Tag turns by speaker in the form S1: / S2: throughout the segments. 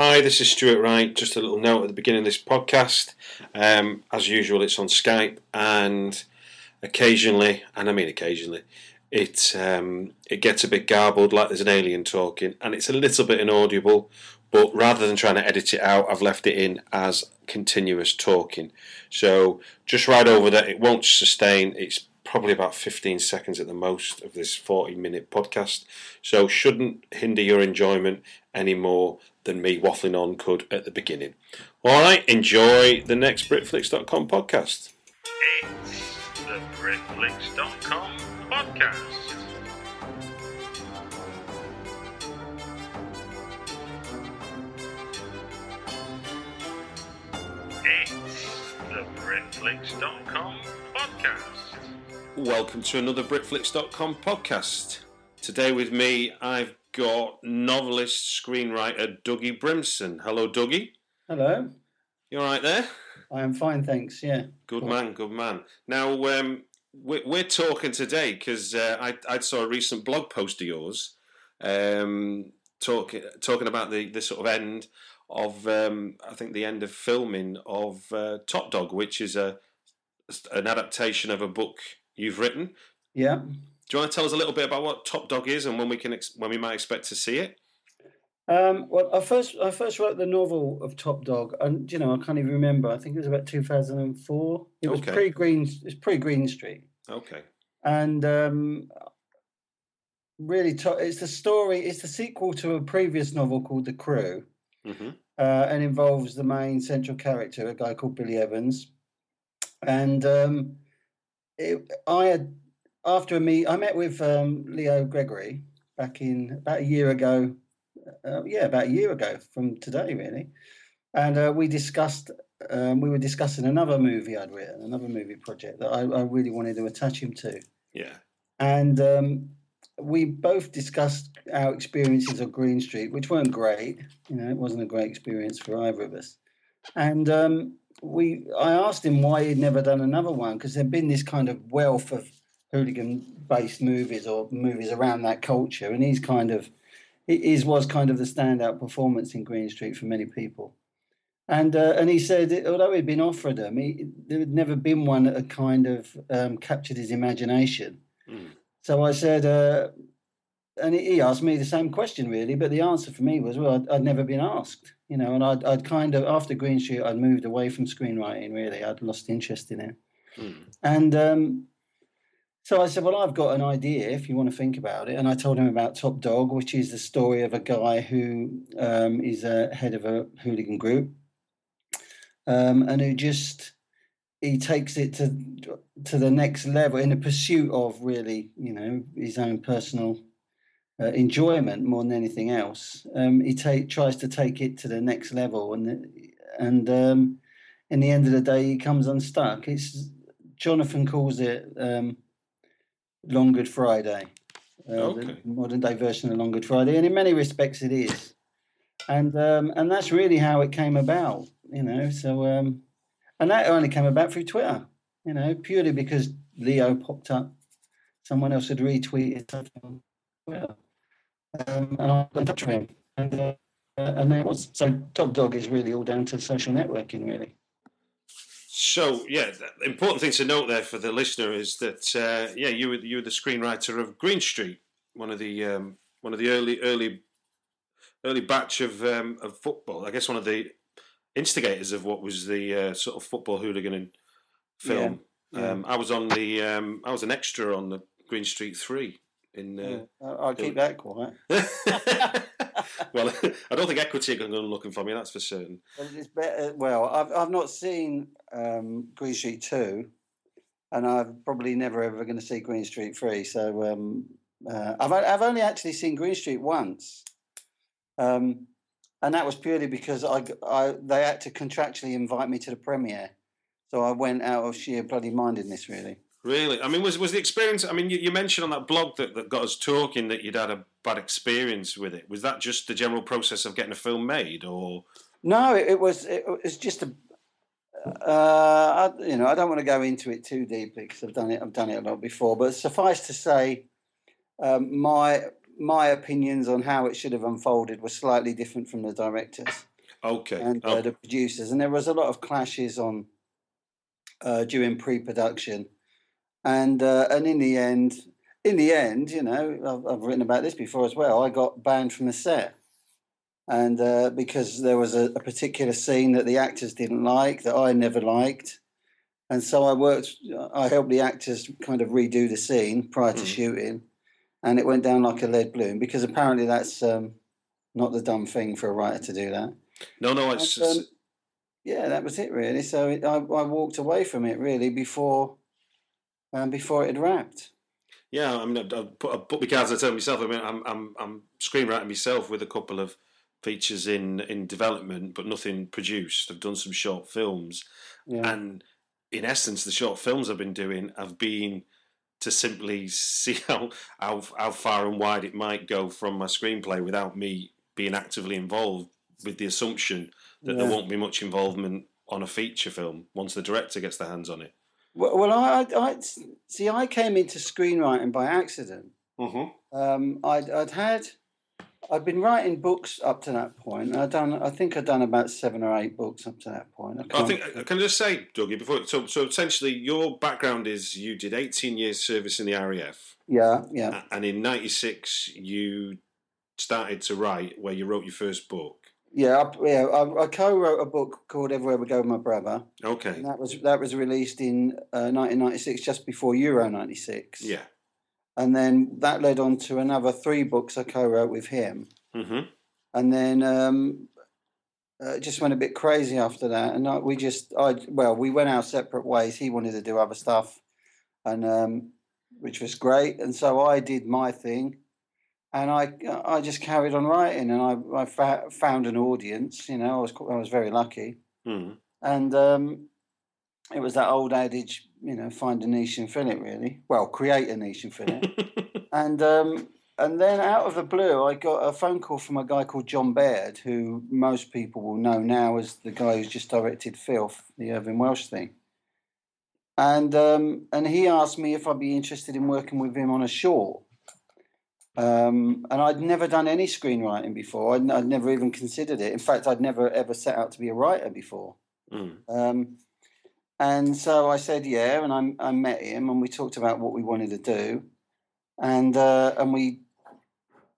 S1: Hi, this is Stuart Wright. Just a little note at the beginning of this podcast. Um, as usual, it's on Skype, and occasionally, and I mean occasionally, it um, it gets a bit garbled, like there's an alien talking, and it's a little bit inaudible. But rather than trying to edit it out, I've left it in as continuous talking. So just right over that, it won't sustain. It's probably about 15 seconds at the most of this 40 minute podcast. So shouldn't hinder your enjoyment any more than me waffling on could at the beginning. All right, enjoy the next Britflicks.com podcast.
S2: It's the Britflicks.com podcast. It's the Britflicks.com podcast.
S1: Welcome to another Britflicks.com podcast. Today with me, I've got novelist, screenwriter Dougie Brimson. Hello, Dougie.
S3: Hello.
S1: You all right there?
S3: I am fine, thanks. Yeah.
S1: Good man, good man. Now, um, we're, we're talking today because uh, I, I saw a recent blog post of yours um, talk, talking about the, the sort of end of, um, I think, the end of filming of uh, Top Dog, which is a an adaptation of a book you've written.
S3: Yeah.
S1: Do you want to tell us a little bit about what Top Dog is and when we can ex- when we might expect to see it?
S3: Um, well, I first I first wrote the novel of Top Dog, and you know I can't even remember. I think it was about two thousand and four. It was
S1: Okay.
S3: pre Green. It's pre Green Street,
S1: Okay.
S3: and um, really, to, it's the story. It's the sequel to a previous novel called The Crew,
S1: hmm
S3: uh, and involves the main central character, a guy called Billy Evans. And um, it, I had, after a meet, I met with um, Leo Gregory back in about a year ago. Uh, yeah, about a year ago from today, really. And uh, we discussed, um, we were discussing another movie I'd written, another movie project that I, I really wanted to attach him to
S1: Yeah.
S3: and um, we both discussed our experiences of Green Street, which weren't great. You know, it wasn't a great experience for either of us. And um, we, I asked him why he'd never done another one because there'd been this kind of wealth of hooligan-based movies or movies around that culture, and he's kind of, his was kind of the standout performance in Green Street for many people. And uh, and he said, although he'd been offered them, he, there had never been one that had kind of um, captured his imagination.
S1: Mm.
S3: So I said, uh, and he he asked me the same question really, but the answer for me was, well, I'd, I'd never been asked, you know, and I'd, I'd kind of after Green Street, I'd moved away from screenwriting. Really, I'd lost interest in it,
S1: Mm.
S3: and um, so I said, well, I've got an idea if you want to think about it, and I told him about Top Dog, which is the story of a guy who um, is a head of a hooligan group, um, and who just he takes it to to the next level in the pursuit of really, you know, his own personal uh, enjoyment more than anything else. Um, he take tries to take it to the next level, and and um, in the end of the day, he comes unstuck. It's Jonathan calls it um, Long Good Friday, uh,
S1: Okay.
S3: the modern day version of Long Good Friday, and in many respects, it is. And um, and that's really how it came about, you know. So um, and that only came about through Twitter, you know, purely because Leo popped up. Someone else had retweeted something on Twitter. Um, and I got in touch with him. And, uh, and there was. So Top Dog is really all down to social networking, really.
S1: So yeah, the important thing to note there for the listener is that uh, yeah, you were you were the screenwriter of Green Street, one of the um, one of the early early early batch of um, of football. I guess one of the instigators of what was the uh, sort of football hooligan film.
S3: Yeah, yeah.
S1: Um, I was on the um, I was an extra on the Green Street Three in. Uh,
S3: Yeah, I- I'll keep that quiet.
S1: well, I don't think Equity are going to looking for me. That's for certain.
S3: Well, it's better. Well, I've I've not seen um, Green Street two, and I'm probably never ever going to see Green Street three. So um, uh, I've I've only actually seen Green Street once, um, and that was purely because I, I- they had to contractually invite me to the premiere, so I went out of sheer bloody mindedness, really.
S1: Really, I mean, was was the experience? I mean, you, you mentioned on that blog that, that got us talking that you'd had a bad experience with it. Was that just the general process of getting a film made, or
S3: No, it, it was it was just a. Uh, I, you know, I don't want to go into it too deeply because I've done it. I've done it a lot before. But suffice to say, um, my my opinions on how it should have unfolded were slightly different from the directors
S1: okay?
S3: and uh,
S1: oh,
S3: the producers, and there was a lot of clashes on uh, during pre-production, and uh, and in the end, in the end, you know, I've, I've written about this before as well. I got banned from the set, and uh, because there was a, a particular scene that the actors didn't like that I never liked, and so I worked. I helped the actors kind of redo the scene prior to
S1: Mhm.
S3: shooting, and it went down like a lead balloon because apparently that's um, not the dumb thing for a writer to do that.
S1: no, no, it's,
S3: And, um, yeah, that was it really. So it, I, I walked away from it really before, um, before it had wrapped.
S1: yeah. I mean, I, I put, I put my cards on the table myself. I mean, I'm I'm I'm screenwriting myself with a couple of features in in development, but nothing produced. I've done some short films,
S3: Yeah,
S1: and in essence, the short films I've been doing have been to simply see how how how far and wide it might go from my screenplay without me being actively involved, with the assumption that there won't be much involvement on a feature film once the director gets their hands on it.
S3: Well, I, I, I see. I came into screenwriting by accident.
S1: Mm-hmm.
S3: Um, I'd, I'd had, I'd been writing books up to that point. I'd done, I think I'd done about seven or eight books up to that point.
S1: I
S3: can't-
S1: think uh, can I just say, Dougie, before so so essentially your background is you did 18 years service in the RAF,
S3: yeah, yeah,
S1: and in '96 you started to write where you wrote your first book.
S3: Yeah. I, yeah I, I co-wrote a book called Everywhere We Go with My Brother.
S1: Okay,
S3: And that was that was released in uh, 1996, just before Euro '96.
S1: yeah,
S3: and then that led on to another three books I co-wrote with him,
S1: hmm
S3: and then um, uh, just went a bit crazy after that. And I, we just, I well, we went our separate ways. He wanted to do other stuff, and um, which was great. And so I did my thing, and I I just carried on writing, and I I fa- found an audience. You know, I was I was very lucky,
S1: hmm
S3: and um, it was that old adage, you know, find a niche and fill it. Really, well, create a niche and fill it. And um, and then out of the blue, I got a phone call from a guy called Jon Baird, who most people will know now as the guy who's just directed Filth, the Irvine Welsh thing. And um, and he asked me if I'd be interested in working with him on a short. Um, and I'd never done any screenwriting before. I'd, I'd never even considered it. In fact, I'd never ever set out to be a writer before.
S1: Mm.
S3: Um, and so I said, yeah, and I, I met him and we talked about what we wanted to do. And, uh, and we,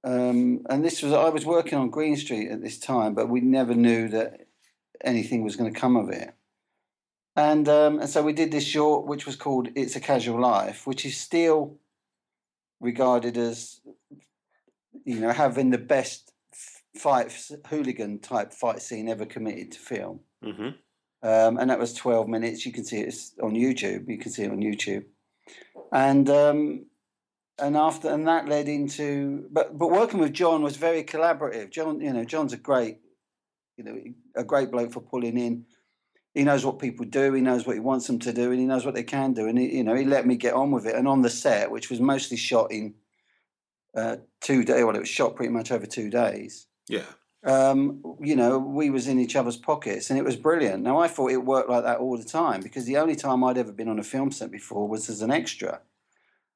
S3: um, and this was, I was working on Green Street at this time, but we never knew that anything was going to come of it. And, um, and so we did this short, which was called It's a Casual Life, which is still regarded as, you know, having the best fight, hooligan type fight scene ever committed to film
S1: hmm
S3: um, and that was 12 minutes. You can see it on YouTube. You can see it on YouTube, and um, and after and that led into but but working with John was very collaborative. John, you know, John's a great, you know, a great bloke for pulling in. He knows what people do. He knows what he wants them to do, and he knows what they can do. And he, you know, he let me get on with it. And on the set, which was mostly shot in uh, two days, well, it was shot pretty much over two days
S1: Yeah.
S3: um, you know, we was in each other's pockets, and it was brilliant. Now I thought it worked like that all the time because the only time I'd ever been on a film set before was as an extra,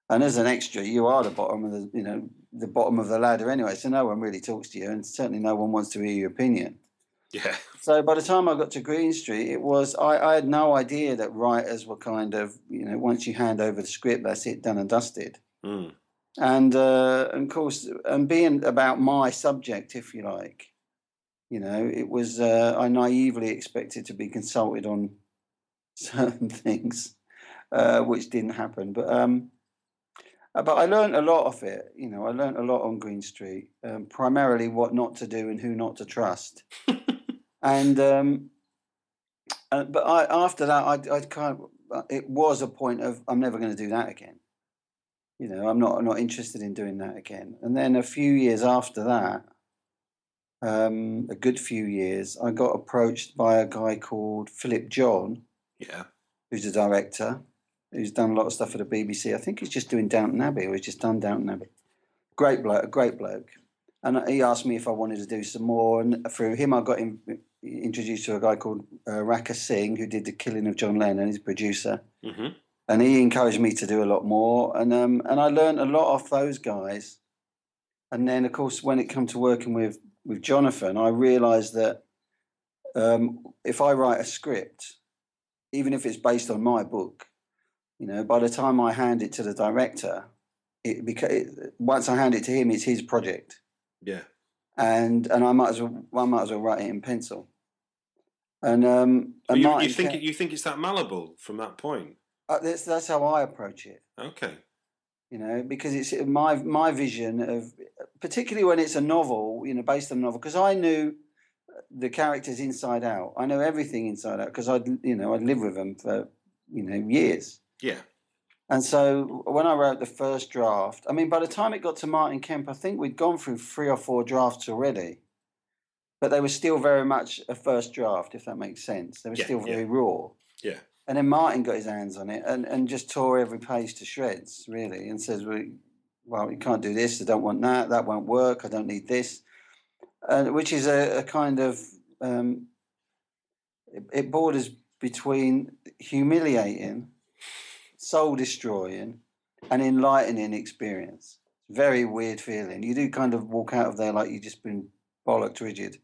S3: and as an extra, you are the bottom of the, you know, the bottom of the ladder anyway. So no one really talks to you, and certainly no one wants to hear your opinion.
S1: Yeah.
S3: So by the time I got to Green Street, it was I, I had no idea that writers were kind of, you know, once you hand over the script, that's it, done and dusted.
S1: Mm.
S3: and uh, and of course, and being about my subject, if you like, you know, it was uh, I naively expected to be consulted on certain things, uh, which didn't happen. But um, uh, but I learned a lot of it. You know, I learned a lot on Green Street, um, primarily what not to do and who not to trust. and um, uh, but I after that, I I kind of uh, it was a point of I'm never going to do that again. You know, I'm not I'm not interested in doing that again. And then a few years after that, um, a good few years, I got approached by a guy called Philip John,
S1: Yeah.
S3: who's a director, who's done a lot of stuff for the BBC. I think he's just doing Downton Abbey, or he's just done Downton Abbey. Great bloke, a great bloke. And he asked me if I wanted to do some more, and through him, I got in, introduced to a guy called uh, Raka Singh, who did the killing of John Lennon. He's a producer,
S1: hmm
S3: and he encouraged me to do a lot more. And um, and I learned a lot off those guys. And then, of course, when it come to working with with Jonathan, I realised that um, if I write a script, even if it's based on my book, you know, by the time I hand it to the director, it because it, once I hand it to him, it's his project,
S1: Yeah.
S3: and and I might as well I might as well write it in pencil. And um, and
S1: you, you think
S3: Ke-
S1: it, you think it's that malleable from that point?
S3: uh, that's that's how I approach it.
S1: Okay.
S3: you know, because it's my my vision of, particularly when it's a novel, you know, based on a novel, because I knew the characters inside out. I know everything inside out because I'd you know I'd lived with them for you know years.
S1: Yeah.
S3: And so when I wrote the first draft, I mean, by the time it got to Martin Kemp, I think we'd gone through three or four drafts already, but they were still very much a first draft, if that makes sense. They were
S1: Yeah,
S3: still
S1: yeah.
S3: very raw.
S1: Yeah.
S3: And then Martin got his hands on it and, and just tore every page to shreds, really, and says, well, well, you can't do this. I don't want that. That won't work. I don't need this. And which is a, a kind of, um, it, it borders between humiliating, soul destroying, and enlightening experience. Very weird feeling. You do kind of walk out of there like you've just been bollocked rigid.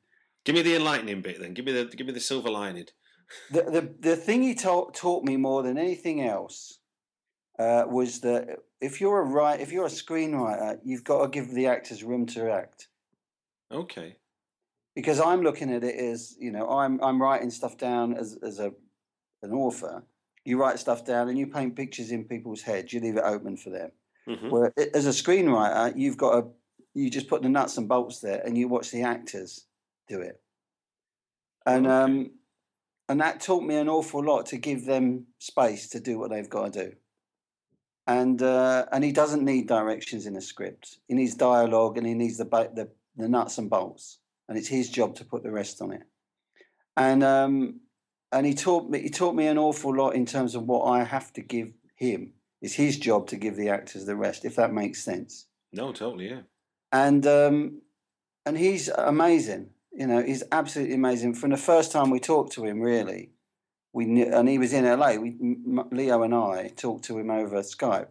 S1: Give me the enlightening bit then. Give me the give me the silver lining.
S3: the the the thing he taught taught me more than anything else uh, was that if you're a write, if you're a screenwriter, you've got to give the actors room to act.
S1: Okay.
S3: Because I'm looking at it as you know, I'm I'm writing stuff down as as a an author. You write stuff down and you paint pictures in people's heads. You leave it open for them.
S1: hmm
S3: Where as a screenwriter, you've got to you just put the nuts and bolts there, and you watch the actors do it. And
S1: Okay.
S3: um, and that taught me an awful lot to give them space to do what they've got to do. And uh, and he doesn't need directions in a script. He needs dialogue, and he needs the the the nuts and bolts, and it's his job to put the rest on it. And um, and he taught me he taught me an awful lot in terms of what I have to give him. It's his job to give the actors the rest, if that makes sense.
S1: No, totally. Yeah.
S3: And um, and he's amazing. You know, he's absolutely amazing. From the first time we talked to him, really, we knew, and he was in LA. We Leo and I talked to him over Skype.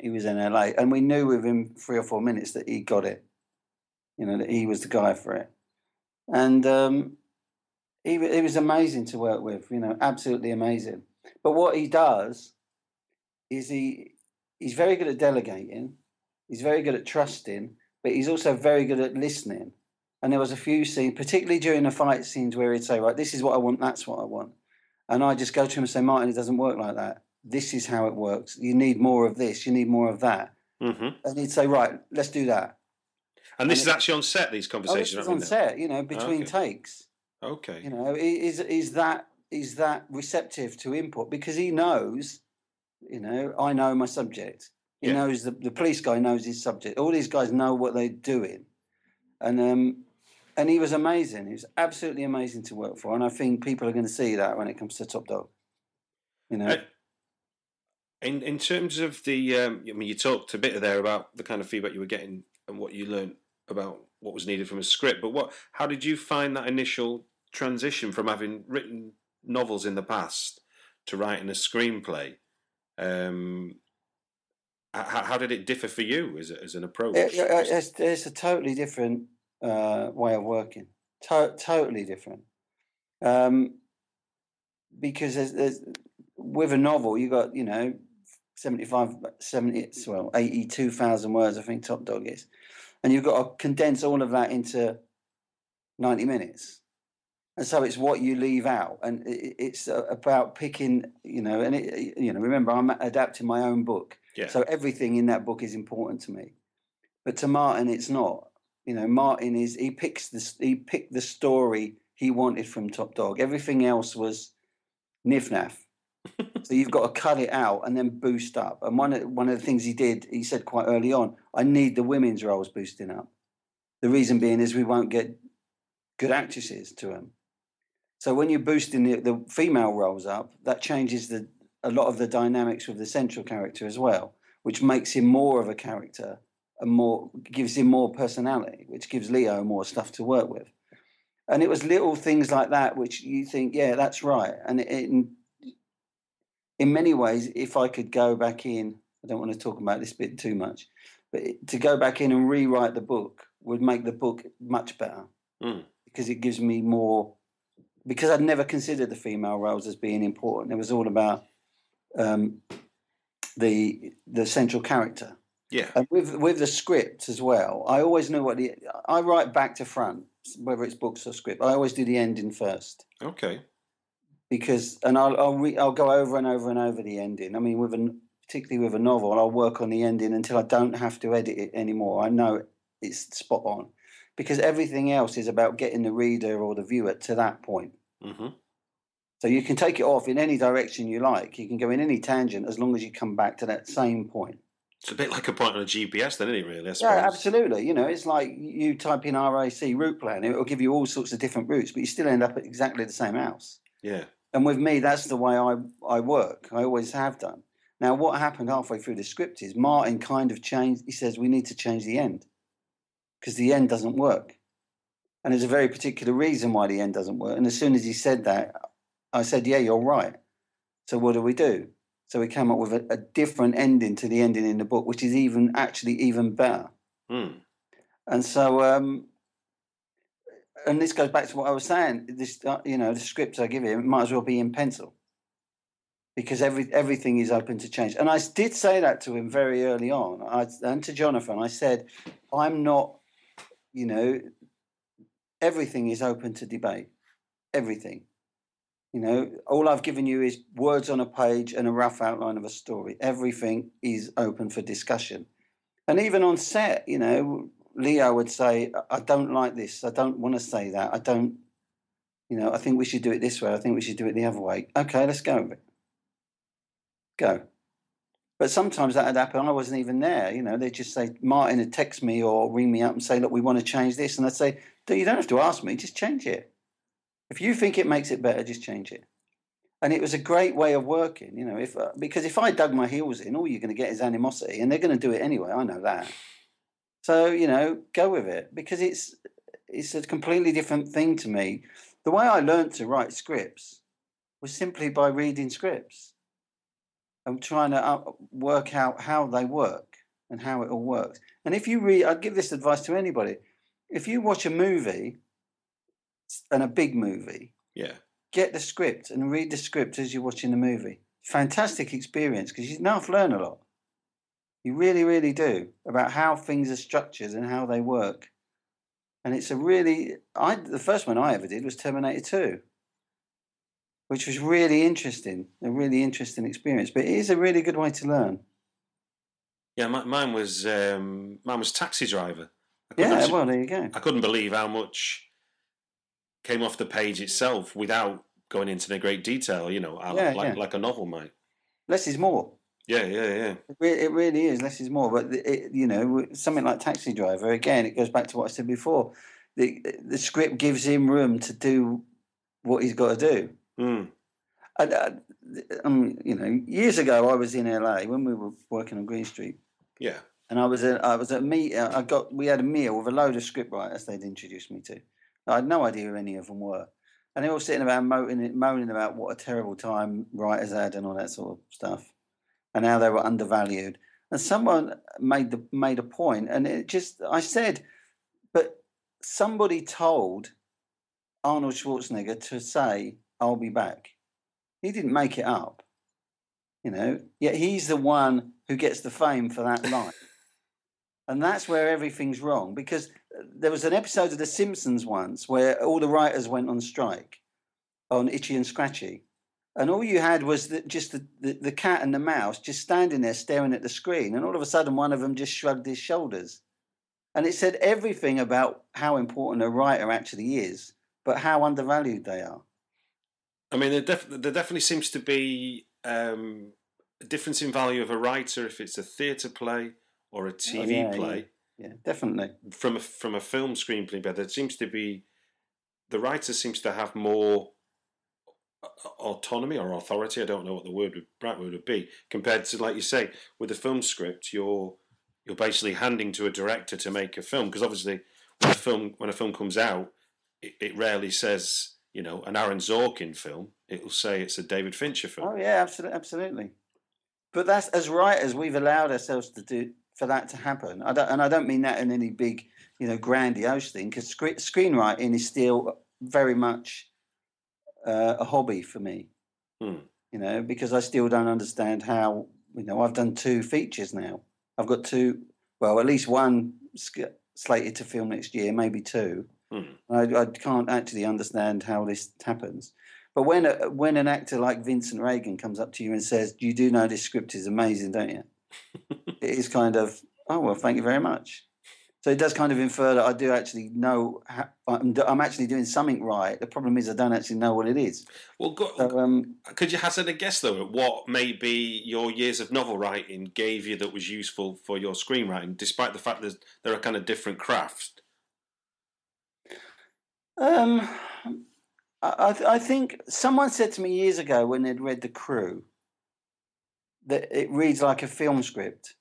S3: He was in LA, and we knew within three or four minutes that he got it. You know that he was the guy for it, and um, he he was amazing to work with. You know, absolutely amazing. But what he does is he he's very good at delegating. He's very good at trusting, but he's also very good at listening. And there was a few scenes, particularly during the fight scenes, where he'd say, "Right, this is what I want. That's what I want," and I just go to him and say, "Martin, it doesn't work like that. This is how it works. You need more of this. You need more of that."
S1: hmm
S3: And he'd say, "Right, let's do that."
S1: And this
S3: And
S1: is
S3: it-
S1: actually on set. These
S3: Oh, this
S1: conversations.
S3: on
S1: they,
S3: set, you know, between
S1: Okay.
S3: takes.
S1: Okay.
S3: You know, is is that is that receptive to input because he knows, you know, I know my subject. He
S1: Yeah.
S3: knows the the police guy knows his subject. All these guys know what they're doing, and um, and he was amazing. He was absolutely amazing to work for, and I think people are going to see that when it comes to Top Dog. You know,
S1: Uh, In in terms of the, um, I mean, you talked a bit there about the kind of feedback you were getting and what you learned about what was needed from a script. But what, how did you find that initial transition from having written novels in the past to writing a screenplay? Um, how, how did it differ for you as, a, as an approach?
S3: It- it's, it's a totally different uh, way of working. To- totally different. Um, because there's, there's, with a novel, you got you know 75, 70, well, 82,000 words, I think Top Dog is. And you've got to condense all of that into 90 minutes. And so it's what you leave out. And it's uh, about picking, you know, and it, you know, remember, I'm adapting my own book.
S1: Yeah.
S3: So everything in that book is important to me. But to Martin, it's not. You know, Martin is, he picks this, he picked the story he wanted from Top Dog. Everything else was niff naff. so you've got to cut it out and then boost up. And one of, one of the things he did, he said quite early on, I need the women's roles boosting up. The reason being is we won't get good actresses to them. So when you're boosting the, the female roles up, that changes the a lot of the dynamics with the central character as well, which makes him more of a character and more gives him more personality, which gives Leo more stuff to work with. And it was little things like that which you think, yeah, that's right. And it, it, in many ways, if I could go back in, I don't want to talk about this bit too much, but to go back in and rewrite the book would make the book much better
S1: Mm.
S3: because it gives me more. Because I'd never considered the female roles as being important. It was all about um, the the central character.
S1: Yeah.
S3: And with with the script as well, I always know what the I write back to front, whether it's books or script. I always do the ending first
S1: Okay.
S3: because, and I'll I'll, re, I'll go over and over and over the ending. I mean, with a particularly with a novel, I'll work on the ending until I don't have to edit it anymore. I know it's spot on because everything else is about getting the reader or the viewer to that point.
S1: hmm
S3: So you can take it off in any direction you like. You can go in any tangent as long as you come back to that same point.
S1: It's a bit like a point on a GPS, then, isn't it? Really, I
S3: Yeah, absolutely. You know, it's like you type in RAC route plan, it will give you all sorts of different routes, but you still end up at exactly the same house.
S1: Yeah.
S3: And with me, that's the way I, I work. I always have done. Now, what happened halfway through the script is Martin kind of changed. He says, We need to change the end because the end doesn't work. And there's a very particular reason why the end doesn't work. And as soon as he said that, I said, Yeah, you're right. So what do we do? So we came up with a, a different ending to the ending in the book, which is even actually even better.
S1: Mm.
S3: And so, um, and this goes back to what I was saying. This, uh, you know, the scripts I give him might as well be in pencil because every everything is open to change. And I did say that to him very early on, I, and to Jonathan. I said, I'm not, you know, everything is open to debate. Everything. You know, all I've given you is words on a page and a rough outline of a story. Everything is open for discussion. And even on set, you know, Leo would say, I don't like this. I don't want to say that. I don't, you know, I think we should do it this way. I think we should do it the other way. Okay, let's go with it. Go. But sometimes that had happened. I wasn't even there. You know, they'd just say, Martin would text me or ring me up and say, look, we want to change this. And I'd say, you don't have to ask me, just change it. If you think it makes it better, just change it. And it was a great way of working, you know, if uh, because if I dug my heels in, all you're going to get is animosity, and they're going to do it anyway. I know that. So you know, go with it because it's it's a completely different thing to me. The way I learned to write scripts was simply by reading scripts and trying to uh, work out how they work and how it all works. And if you read, I'd give this advice to anybody: if you watch a movie and a big movie,
S1: Yeah.
S3: get the script and read the script as you're watching the movie. Fantastic experience because you now learn a lot. You really, really do about how things are structured and how they work. And it's a really, I the first one I ever did was Terminator Two, which was really interesting, a really interesting experience. But it is a really good way to learn.
S1: Yeah. mi- Mine was um, mine was Taxi Driver.
S3: Yeah,
S1: actually-
S3: well, there you go.
S1: I couldn't believe how much came off the page itself without going into the great detail. You know,
S3: Yeah,
S1: like
S3: yeah.
S1: like a novel might.
S3: Less is more.
S1: Yeah, yeah, yeah.
S3: It really is. Less is more. But it, you know, something like Taxi Driver again, it goes back to what I said before. The the script gives him room to do what he's got to do.
S1: Mm.
S3: And, uh, um, you know, years ago, I was in LA when we were working on Green Street,
S1: Yeah.
S3: and I was at I was at a meet. uh, I got we had a meal with a load of script writers they'd introduced me to. I had no idea who any of them were, and they were all sitting about moaning, moaning about what a terrible time writers had and all that sort of stuff, and how they were undervalued. And someone made the made a point, and it just I said, but somebody told Arnold Schwarzenegger to say, "I'll be back." He didn't make it up. You know, yet he's the one who gets the fame for that line. and that's where everything's wrong because there was an episode of The Simpsons once where all the writers went on strike on Itchy and Scratchy. And all you had was the, just the, the, the cat and the mouse just standing there staring at the screen. And all of a sudden, one of them just shrugged his shoulders. And it said everything about how important a writer actually is, but how undervalued they are.
S1: I mean, there, def- there definitely seems to be um, a difference in value of a writer if it's a theatre play or a TV
S3: Oh, yeah,
S1: play
S3: Yeah, definitely.
S1: from a from a film screenplay. But there seems to be the writer seems to have more autonomy or authority. I don't know what the word would, right word would be compared to, like you say, with a film script. You're you're basically handing to a director to make a film because obviously when a film when a film comes out, it, it rarely says you know an Aaron Sorkin film. It will say it's a David Fincher film.
S3: Oh yeah, absolutely, absolutely. But that's as writers, we've allowed ourselves to do for that to happen. I don't, and I don't mean that in any big, you know, grandiose thing, because scre- screenwriting is still very much uh, a hobby for me.
S1: Hmm.
S3: You know, because I still don't understand how. You know, I've done two features now. I've got two, well, at least one sk- slated to film next year, maybe two.
S1: Hmm.
S3: I, I can't actually understand how this happens. But when a, when an actor like Vincent Regan comes up to you and says, "You do know this script is amazing, don't you?" it is kind of, "Oh well, thank you very much." So it does kind of infer that I do actually know. How, I'm, I'm actually doing something right. The problem is I don't actually know what it is.
S1: Well, go,
S3: So um,
S1: could you hazard a guess though at what maybe your years of novel writing gave you that was useful for your screenwriting, despite the fact that there are kind of different crafts?
S3: Um, I, I- I think someone said to me years ago when they'd read The Crew that it reads like a film script,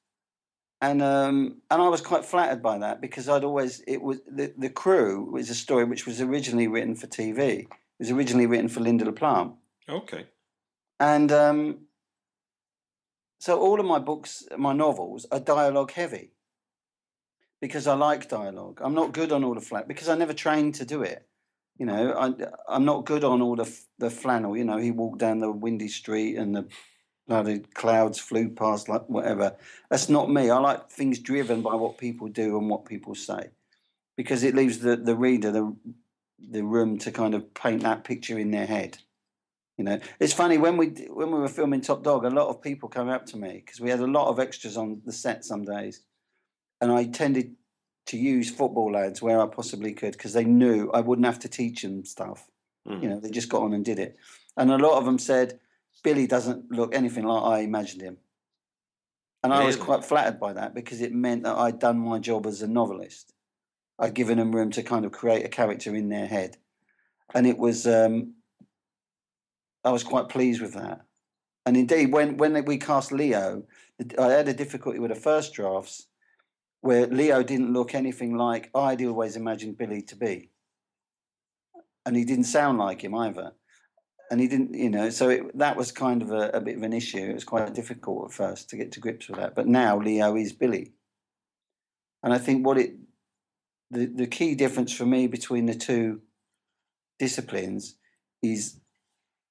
S3: and um, and I was quite flattered by that because I'd always it was the The Crew was a story which was originally written for TV. It was originally written for Lynda La Plante,
S1: Okay.
S3: and um, so all of my books, my novels, are dialogue heavy because I like dialogue. I'm not good on all the flat because I never trained to do it. You know, I, I'm not good on all the the flannel. You know, he walked down the windy street and the clouds flew past, like whatever. That's not me. I like things driven by what people do and what people say, because it leaves the, the reader the the room to kind of paint that picture in their head. You know, it's funny when we when we were filming Top Dog, a lot of people come up to me because we had a lot of extras on the set some days, and I tended to use football lads where I possibly could because they knew I wouldn't have to teach them stuff.
S1: Mm.
S3: You know, they just got on and did it, and a lot of them said Billy doesn't look anything like I imagined him, and I was quite flattered by that because it meant that I'd done my job as a novelist. I'd given them room to kind of create a character in their head, and it was. Um, I was quite pleased with that. And indeed, when when we cast Leo, I had a difficulty with the first drafts, where Leo didn't look anything like I'd always imagined Billy to be, and he didn't sound like him either, and he didn't, you know, so it, that was kind of a, a bit of an issue. It was quite difficult at first to get to grips with that, but now Leo is Billy, and I think what it, the the key difference for me between the two disciplines is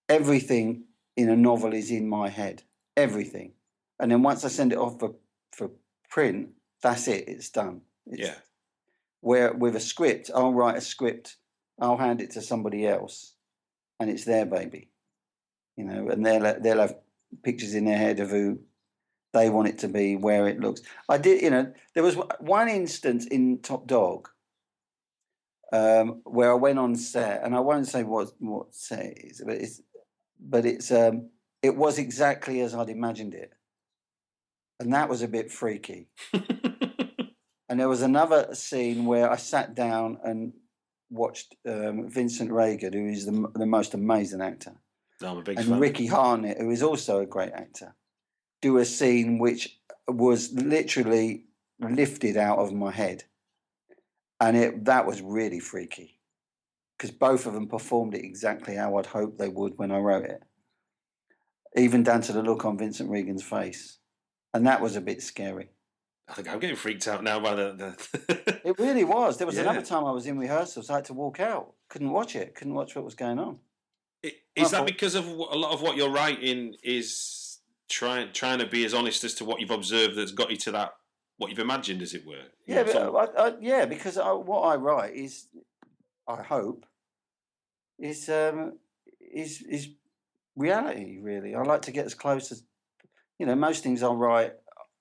S3: everything in a novel is in my head. Everything. And then once I send it off for, for print, that's it. It's done. It's,
S1: Yeah.
S3: Where with a script, I'll write a script, I'll hand it to somebody else, and it's their baby. You know, and they'll they'll have pictures in their head of who they want it to be, where it looks. I did, you know, there was one instance in Top Dog um, where I went on set, and I won't say what what set it is, but it's but it's um, it was exactly as I'd imagined it, and that was a bit freaky. And there was another scene where I sat down and watched um, Vincent Regan, who is the, the most amazing actor,
S1: no, I'm a big
S3: and
S1: fan.
S3: Ricci Harnett, who is also a great actor, do a scene which was literally lifted out of my head, and it that was really freaky because both of them performed it exactly how I'd hoped they would when I wrote it, even down to the look on Vincent Regan's face, and that was a bit scary.
S1: I think I'm getting freaked out now by the. the
S3: It really was. There was another time I was in rehearsals, I had to walk out, couldn't watch it, couldn't watch what was going on.
S1: I- Is that because of a lot of what you're writing is trying trying to be as honest as to what you've observed that's got you to that what you've imagined, as it were. You
S3: Yeah,
S1: know,
S3: but I, I, yeah, because I, what I write is, I hope, is um, is is reality. Really, I like to get as close as, you know, most things I write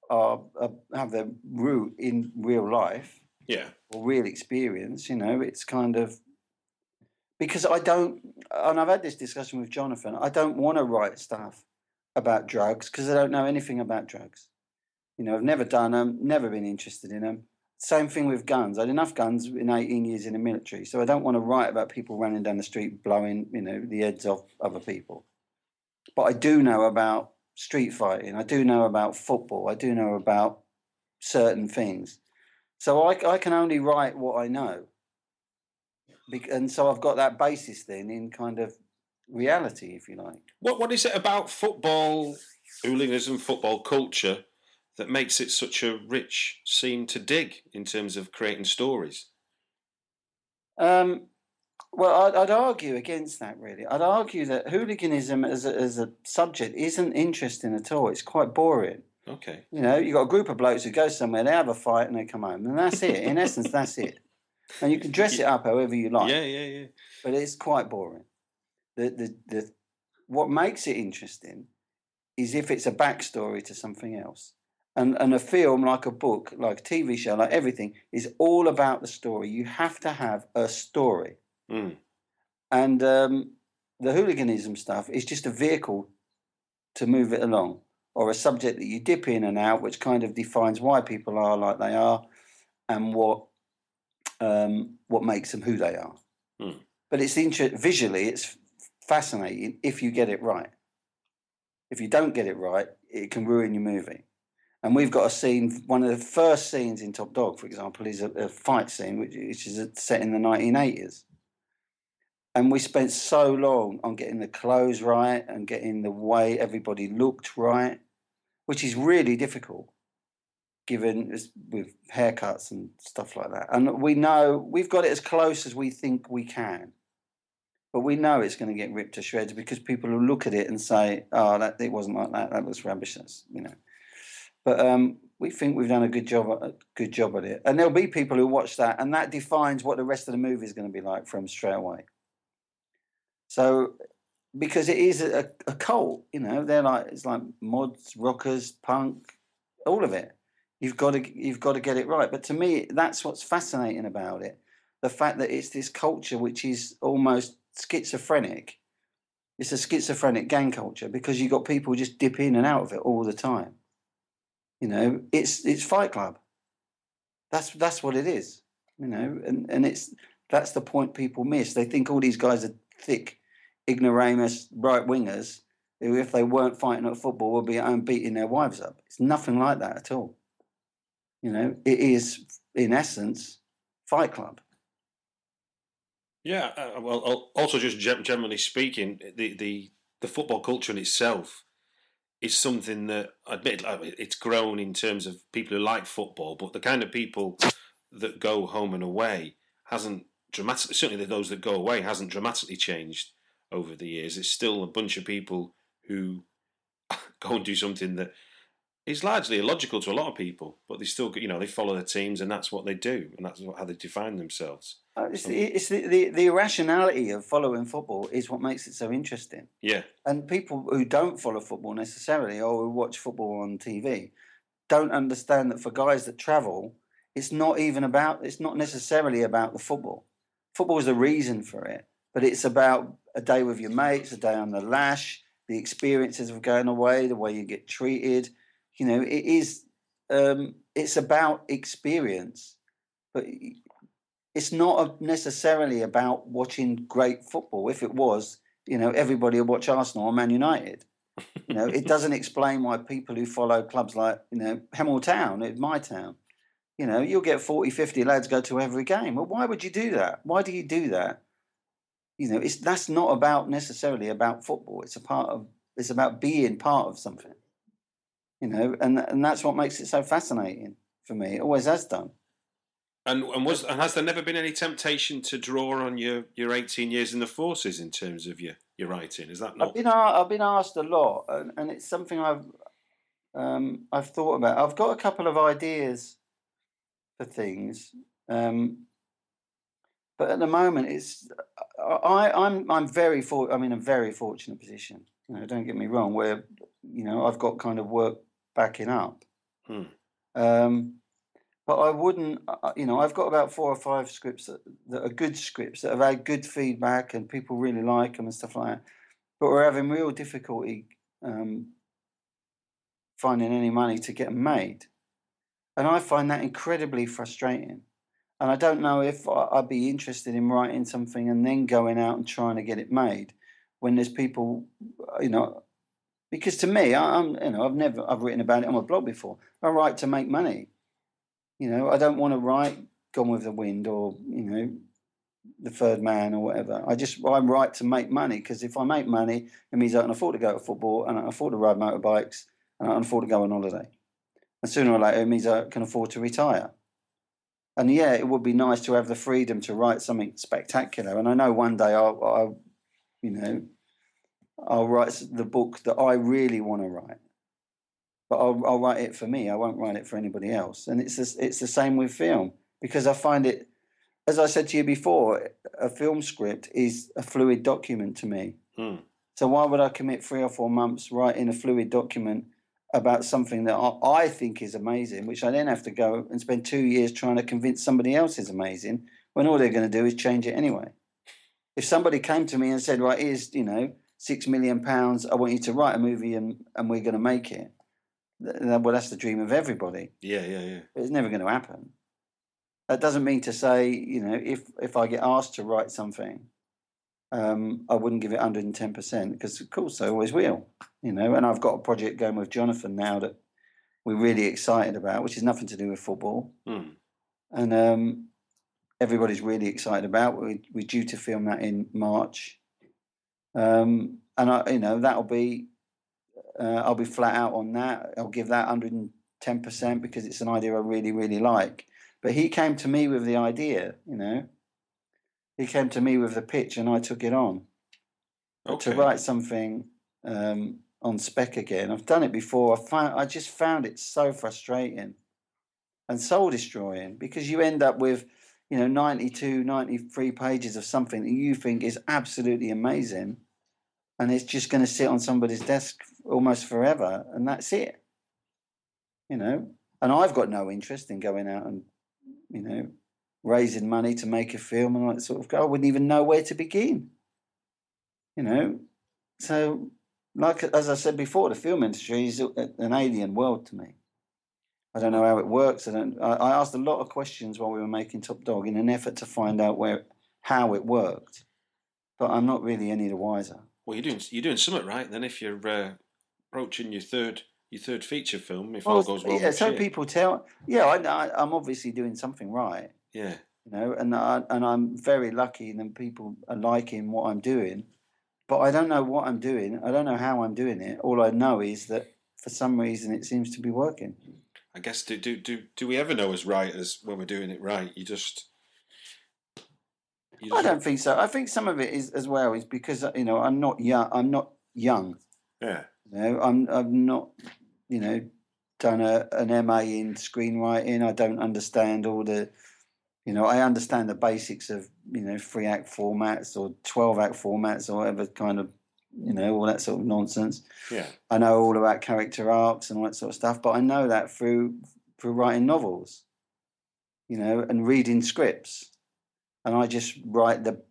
S3: are, are have their root in real life
S1: yeah,
S3: or real experience. You know, it's kind of because I don't, and I've had this discussion with Jonathan. I don't want to write stuff about drugs because I don't know anything about drugs. You know, I've never done them, never been interested in them. Same thing with guns. I had enough guns in 18 years in the military, so I don't want to write about people running down the street blowing, you know, the heads off other people. But I do know about street fighting. I do know about football. I do know about certain things. So I, I can only write what I know. Bec- And so I've got that basis then in kind of reality, if you like.
S1: what what is it about football hooliganism, football culture that makes it such a rich scene to dig in terms of creating stories?
S3: Um, well, I'd, I'd argue against that, really. I'd argue that hooliganism as a, as a subject isn't interesting at all. It's quite boring.
S1: Okay,
S3: You know, you've got a group of blokes who go somewhere, they have a fight, and they come home. And that's it. In essence, that's it. And you can dress it up however you like.
S1: yeah, yeah, yeah.
S3: but it's quite boring. The, the, the, what makes it interesting is if it's a backstory to something else. And, and a film, like a book, like a TV show, like everything, is all about the story. You have to have a story.
S1: Mm.
S3: And um, the hooliganism stuff is just a vehicle to move it along, or a subject that you dip in and out, which kind of defines why people are like they are and what um, what makes them who they are.
S1: Hmm.
S3: But it's inter- visually, it's fascinating if you get it right. If you don't get it right, it can ruin your movie. And we've got a scene. One of the first scenes in Top Dog, for example, is a, a fight scene, which, which is set in the 1980s and we spent so long on getting the clothes right and getting the way everybody looked right, which is really difficult, given with haircuts and stuff like that. And we know we've got it as close as we think we can, but we know it's going to get ripped to shreds because people will look at it and say, "Oh, that it wasn't like that. That looks rubbish." You know. But um, we think we've done a good job, a good job at it, and there'll be people who watch that, and that defines what the rest of the movie is going to be like from straight away. So, because it is a, a cult, you know, they're like it's like mods, rockers, punk, all of it. You've got to you've got to get it right. But to me, that's what's fascinating about it: the fact that it's this culture which is almost schizophrenic. It's a schizophrenic gang culture because you've got people just dip in and out of it all the time. You know, it's it's Fight Club. That's that's what it is. You know, and and it's that's the point people miss. They think all these guys are thick, ignoramus right wingers who, if they weren't fighting at football, would be at home beating their wives up. It's nothing like that at all. You know, it is in essence Fight Club.
S1: Yeah, uh, well, also just generally speaking, the, the the football culture in itself is something that, admit, it's grown in terms of people who like football, but the kind of people that go home and away hasn't dramatically. Certainly, those that go away hasn't dramatically changed over the years. It's still a bunch of people who go and do something that is largely illogical to a lot of people, but they still, you know, they follow their teams and that's what they do, and that's how they define themselves.
S3: Uh, It's, the, it's the, the, the irrationality of following football is what makes it so interesting.
S1: Yeah,
S3: And people who don't follow football necessarily or who watch football on TV don't understand that for guys that travel, it's not even about, it's not necessarily about the football. Football is the reason for it, but it's about a day with your mates, a day on the lash, the experiences of going away, the way you get treated. You know, it is, um, it's about experience, but it's not necessarily about watching great football. If it was, you know, everybody would watch Arsenal or Man United. You know, it doesn't explain why people who follow clubs like, you know, Hemel Town, it's my town, you know, you'll get 40, 50 lads go to every game. Well, why would you do that? Why do you do that? You know, it's that's not about necessarily about football. It's a part of it's about being part of something. You know, and and that's what makes it so fascinating for me. It always has done.
S1: And and was and has there never been any temptation to draw on your, your eighteen years in the forces in terms of your, your writing? Is that
S3: I've
S1: not?
S3: been a- I've been asked a lot, and, and it's something I've um, I've thought about. I've got a couple of ideas for things, um, but at the moment, it's I, I'm I'm very for I'm in a very fortunate position. You know, don't get me wrong, where you know I've got kind of work backing up.
S1: Hmm.
S3: Um, but I wouldn't, you know, I've got about four or five scripts that, that are good scripts that have had good feedback and people really like them and stuff like that. But we're having real difficulty um, finding any money to get them made. And I find that incredibly frustrating. And I don't know if I'd be interested in writing something and then going out and trying to get it made when there's people, you know, because to me, I'm, you know, I've never, I've written about it on my blog before. I write to make money. You know, I don't want to write Gone with the Wind or, you know, The Third Man or whatever. I just, I write to make money because if I make money, it means I can afford to go to football and I can afford to ride motorbikes and I can afford to go on holiday. And sooner or later, it means I can afford to retire. And yeah, it would be nice to have the freedom to write something spectacular. And I know one day I'll, I'll you know, I'll write the book that I really want to write. But I'll, I'll write it for me. I won't write it for anybody else. And it's the, it's the same with film because I find it, as I said to you before, a film script is a fluid document to me.
S1: Hmm.
S3: So why would I commit three or four months writing a fluid document about something that I, I think is amazing, which I then have to go and spend two years trying to convince somebody else is amazing, when all they're going to do is change it anyway. If somebody came to me and said, "Right, here's you know six million pounds, I want you to write a movie and and we're going to make it," th- th- well, that's the dream of everybody.
S1: Yeah, yeah, yeah.
S3: But it's never going to happen. That doesn't mean to say, you know, if if I get asked to write something, um, I wouldn't give it 110% because, of course, I always will, you know. And I've got a project going with Jonathan now that we're really excited about, which has nothing to do with football.
S1: Hmm.
S3: And um, everybody's really excited about. We, we're due to film that in March. Um, and, I, you know, that'll be, uh, I'll be flat out on that. I'll give that 110% because it's an idea I really, really like. But he came to me with the idea, you know. He came to me with the pitch and I took it on.
S1: Okay.
S3: To write something um, on spec again, I've done it before. I found I just found it so frustrating and soul destroying because you end up with, you know, 92, 93 pages of something that you think is absolutely amazing, and it's just going to sit on somebody's desk almost forever, and that's it. You know, and I've got no interest in going out and, you know, raising money to make a film and all that sort of. I wouldn't even know where to begin. You know, so like as I said before, the film industry is an alien world to me. I don't know how it works. I don't. I, asked a lot of questions while we were making Top Dog in an effort to find out where how it worked, but I'm not really any the wiser.
S1: Well, you're doing you're doing something right then if you're uh, approaching your third your third feature film. If all goes well,
S3: yeah, so
S1: year.
S3: people tell. Yeah, I, I, I'm obviously doing something right.
S1: Yeah,
S3: you know, and I, and I'm very lucky that people are liking what I'm doing, but I don't know what I'm doing. I don't know how I'm doing it. All I know is that for some reason it seems to be working.
S1: I guess do do do do we ever know as writers when we're doing it right? You just. You
S3: I don't think so. I think some of it is as well is because you know I'm not young. I'm not young.
S1: yeah.
S3: You know, I'm I'm not you know done a, an MA in screenwriting. I don't understand all the you know I understand the basics of you know three act formats or twelve act formats or whatever kind of you know all that sort of nonsense.
S1: Yeah.
S3: I know all about character arcs and all that sort of stuff, but I know that through through writing novels, you know, and reading scripts, and I just write the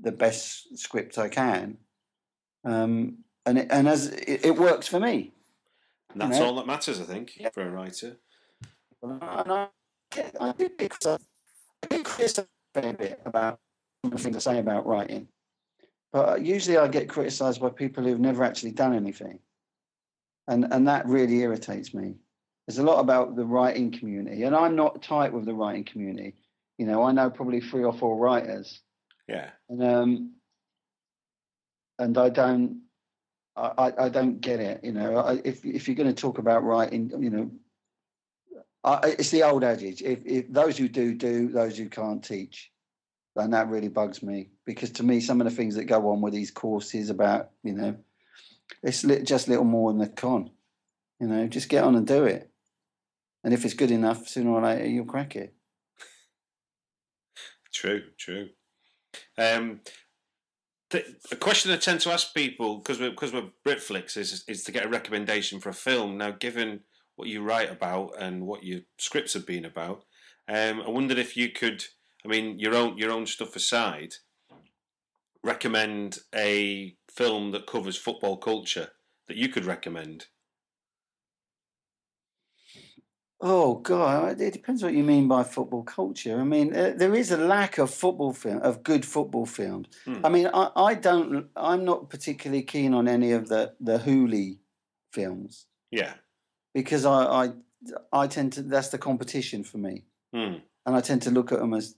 S3: the best script I can, um, and it, and as it, it works for me.
S1: And that's
S3: know?
S1: all that matters, I think,
S3: Yeah.
S1: for a writer.
S3: And I I do get, get criticised a fair bit about some of the things I say about writing, but usually I get criticised by people who've never actually done anything, and and that really irritates me. There's a lot about the writing community, and I'm not tight with the writing community. You know, I know probably three or four writers,
S1: Yeah.
S3: and um, and I don't, I, I- I don't get it. You know, I, if if you're going to talk about writing, you know, I, it's the old adage: if, if those who do do, those who can't teach, and that really bugs me because to me, some of the things that go on with these courses about you know, it's just little more than a con. You know, just get on and do it, and if it's good enough, sooner or later you'll crack it.
S1: True, true. Um, the, the question I tend to ask people because we're because we're Britflicks is is to get a recommendation for a film. Now, given what you write about and what your scripts have been about, um, I wondered if you could, I mean, your own your own stuff aside, recommend a film that covers football culture that you could recommend.
S3: Oh God, it depends what you mean by football culture. I mean, uh, there is a lack of football film of good football films.
S1: Hmm.
S3: I mean, I, I don't. I'm not particularly keen on any of the the Hooli films
S1: Yeah.
S3: Because I I, I tend to that's the competition for me,
S1: Hmm.
S3: and I tend to look at them as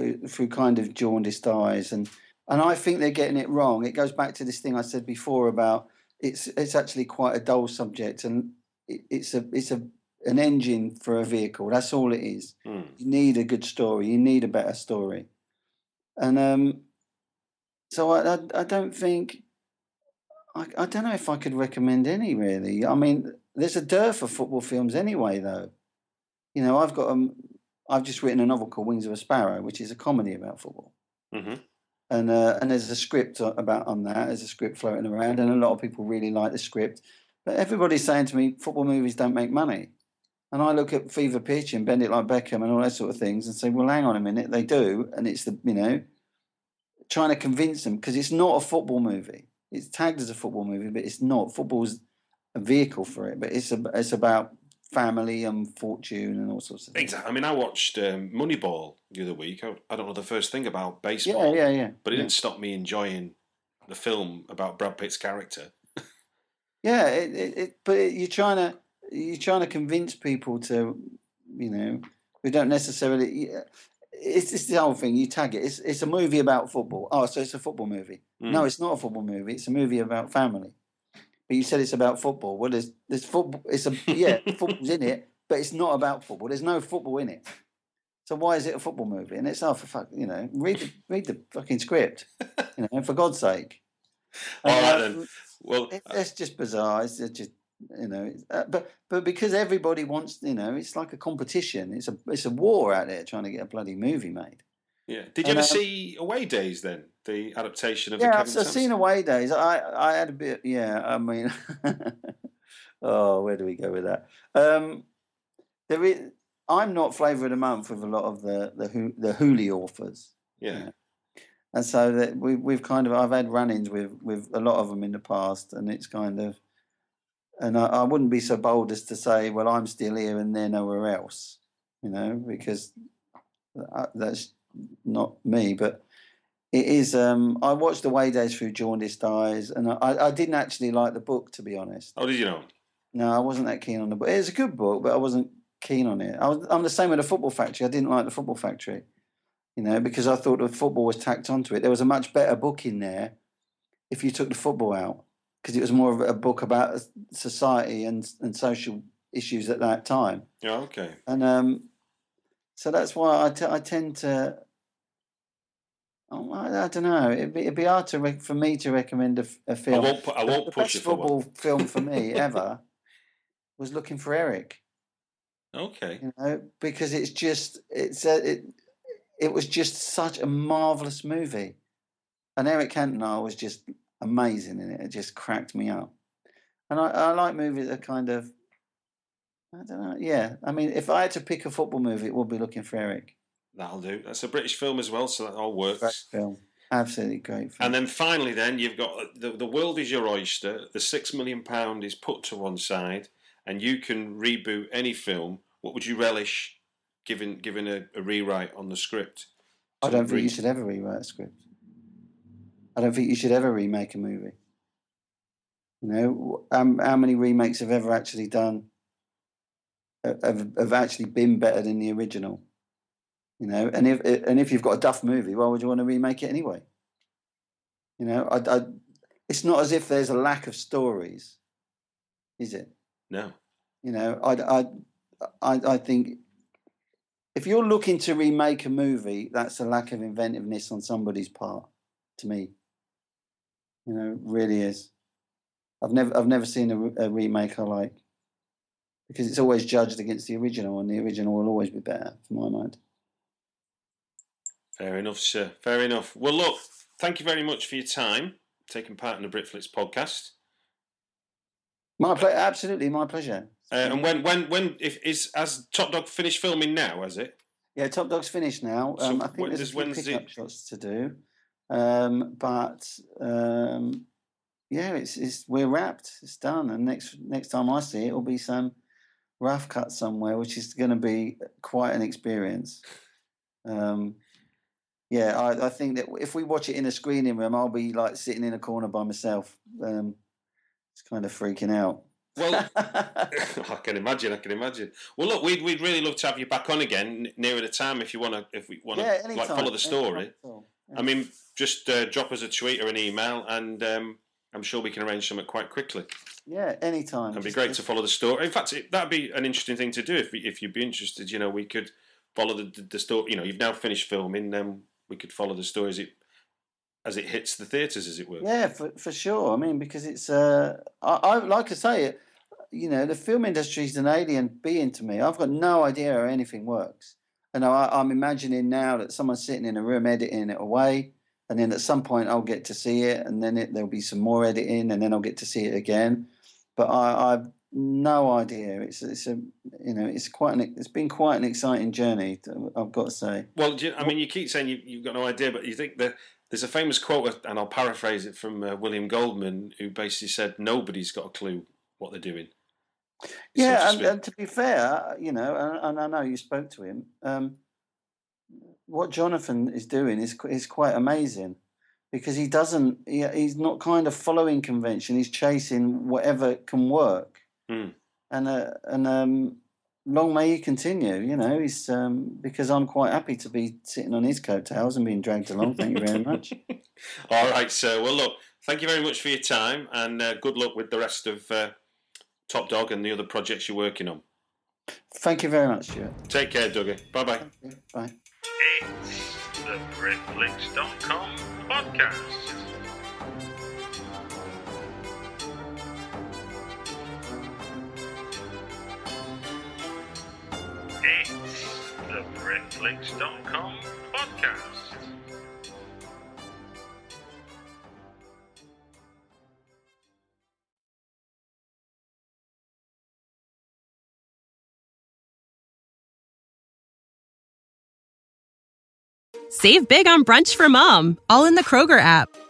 S3: uh, through kind of jaundiced eyes, and and I think they're getting it wrong. It goes back to this thing I said before about it's it's actually quite a dull subject, and it, it's a it's a an engine for a vehicle. That's all it is.
S1: Hmm.
S3: You need a good story. You need a better story, and um, so I I, I don't think. I, I don't know if I could recommend any really. I mean, there's a dearth of football films anyway, though. You know, I've got um, I've just written a novel called Wings of a Sparrow, which is a comedy about football,
S1: hmm
S3: and uh, and there's a script about on that. There's a script floating around, and a lot of people really like the script. But everybody's saying to me, football movies don't make money. And I look at Fever Pitch and Bend It Like Beckham and all that sort of things and say, well, hang on a minute, they do. And it's the, you know, trying to convince them because it's not a football movie. It's tagged as a football movie, but it's not. Football's a vehicle for it, but it's a, it's about family and fortune and all sorts of things.
S1: Exactly. I mean, I watched um, Moneyball the other week. I, I don't know the first thing about baseball.
S3: Yeah, yeah, yeah.
S1: But it
S3: yeah.
S1: didn't stop me enjoying the film about Brad Pitt's character.
S3: Yeah, it, it, it, but it, you're trying to you're trying to convince people to, you know, who don't necessarily. It's, it's the whole thing. You tag it. It's it's a movie about football. Oh, so it's a football movie. No,
S1: Mm.
S3: it's not a football movie. It's a movie about family. But you said it's about football. Well, there's there's football. It's a yeah, football's in it, but it's not about football. There's no football in it. So why is it a football movie? And it's oh for fuck, you know, read the read the fucking script, you know, for God's sake.
S1: All
S3: And,
S1: right
S3: uh,
S1: then. Well,
S3: it, it's just bizarre. It's it's just you know, uh, but but because everybody wants, you know, it's like a competition. It's a it's a war out there trying to get a bloody movie made.
S1: yeah. Did you
S3: and,
S1: ever
S3: um,
S1: see Away Days then? The adaptation of the
S3: Yeah,
S1: Kevin
S3: I've,
S1: Sampson?
S3: seen away days. I I had a bit. Yeah, I mean, oh, where do we go with that? Um, there is. I'm not flavour of the month with a lot of the the Who- the Hooli authors.
S1: Yeah.
S3: and so that we we've kind of I've had run-ins with with a lot of them in the past, and it's kind of, and I, I wouldn't be so bold as to say, well, I'm still here and they're nowhere else, you know, because uh, that's not me. But it is. Um, I watched Away Days through jaundiced eyes, and I, I didn't actually like the book to be honest.
S1: Oh, did you know?
S3: No, I wasn't that keen on the book. It's a good book, but I wasn't keen on it. I was, I'm the same with the Football Factory. I didn't like the Football Factory, you know, because I thought the football was tacked onto it. There was a much better book in there if you took the football out, because it was more of a book about society and and social issues at that time.
S1: Yeah. Okay.
S3: And um, so that's why I, t- I tend to. Oh, I, I don't know. It'd be, it'd be hard to rec- for me to recommend a film.
S1: won't. pu- I won't
S3: the
S1: push
S3: best football
S1: one.
S3: film for me ever was Looking for Eric.
S1: Okay.
S3: You know, because it's just it's a, it it was just such a marvelous movie, and Eric Cantona was just amazing in it. It just cracked me up, and I, I like movies that kind of. I don't know. Yeah, I mean, if I had to pick a football movie, it would be Looking for Eric.
S1: That'll do. That's a British film as well, so that all
S3: Great
S1: works.
S3: film, absolutely great film.
S1: And then finally, then you've got uh, the the world is your oyster. The six million pound is put to one side, and you can reboot any film. What would you relish, given given a, a rewrite on the script?
S3: I don't think you should ever rewrite a script. I don't think you should ever remake a movie. You know, um, how many remakes have ever actually done uh, have, have actually been better than the original? You know, and if and if you've got a duff movie, why would you want to remake it anyway? You know, I, I, it's not as if there's a lack of stories, is it?
S1: No.
S3: You know, I, I, I, I think if you're looking to remake a movie, that's a lack of inventiveness on somebody's part. To me, you know, really is. I've never I've never seen a, a remake I like because it's always judged against the original, and the original will always be better, for my mind.
S1: Fair enough, sir. Fair enough. Well, look, thank you very much for your time taking part in the Britflicks podcast.
S3: My ple- absolutely my pleasure.
S1: Uh, and when, when, when, if is has Top Dog finished filming now? Has it?
S3: Yeah, Top Dog's finished now.
S1: So
S3: Um, I think there's a few pickup
S1: it-
S3: shots to do, um, but um, yeah, it's, it's we're wrapped. It's done, and next next time I see it, it'll be some rough cut somewhere, which is going to be quite an experience. Um, yeah, I, I think that if we watch it in a screening room, I'll be like sitting in a corner by myself. Um, it's kind of freaking out.
S1: Well, I can imagine. I can imagine. Well, look, we'd we'd really love to have you back on again nearer the time if you want to. If we want to
S3: yeah,
S1: like follow the story.
S3: all.
S1: I mean, just uh, drop us a tweet or an email, and um, I'm sure we can arrange something quite quickly.
S3: yeah, anytime.
S1: It'd be great
S3: just-
S1: to follow the story. In fact, it, that'd be an interesting thing to do if if you'd be interested. You know, we could follow the the, the story. You know, you've now finished filming. Um, we could follow the story as it as it hits the theatres, as it were.
S3: Yeah, for for sure. I mean, because it's uh, I, I like I say, you know, the film industry is an alien being to me. I've got no idea how anything works, and I, I'm imagining now that someone's sitting in a room editing it away, and then at some point I'll get to see it, and then it, there'll be some more editing, and then I'll get to see it again. But I, I've no idea. It's it's a you know it's quite an it's been quite an exciting journey. I've got to say.
S1: Well, you, I mean, you keep saying you, you've got no idea, but you think that there's a famous quote, and I'll paraphrase it from uh, William Goldman, who basically said, "Nobody's got a clue what they're doing." to
S3: Yeah, and, and to be fair, you know, and, and I know you spoke to him. Um, what Jonathan is doing is is quite amazing because he doesn't. He, he's not kind of following convention. He's chasing whatever can work,
S1: Hmm.
S3: and uh, and um, long may he continue. You know, he's um, because I'm quite happy to be sitting on his coattails and being dragged along. Thank you very much.
S1: All right, sir. Well, look, thank you very much for your time, and uh, good luck with the rest of uh, Top Dog and the other projects you're working on.
S3: Thank you very much, Stuart.
S1: Take care, Dougie. Bye bye.
S3: Bye.
S2: It's the Britflicks.com podcast. The Britflicks.com podcast.
S4: Save big on brunch for mom, all in the Kroger app.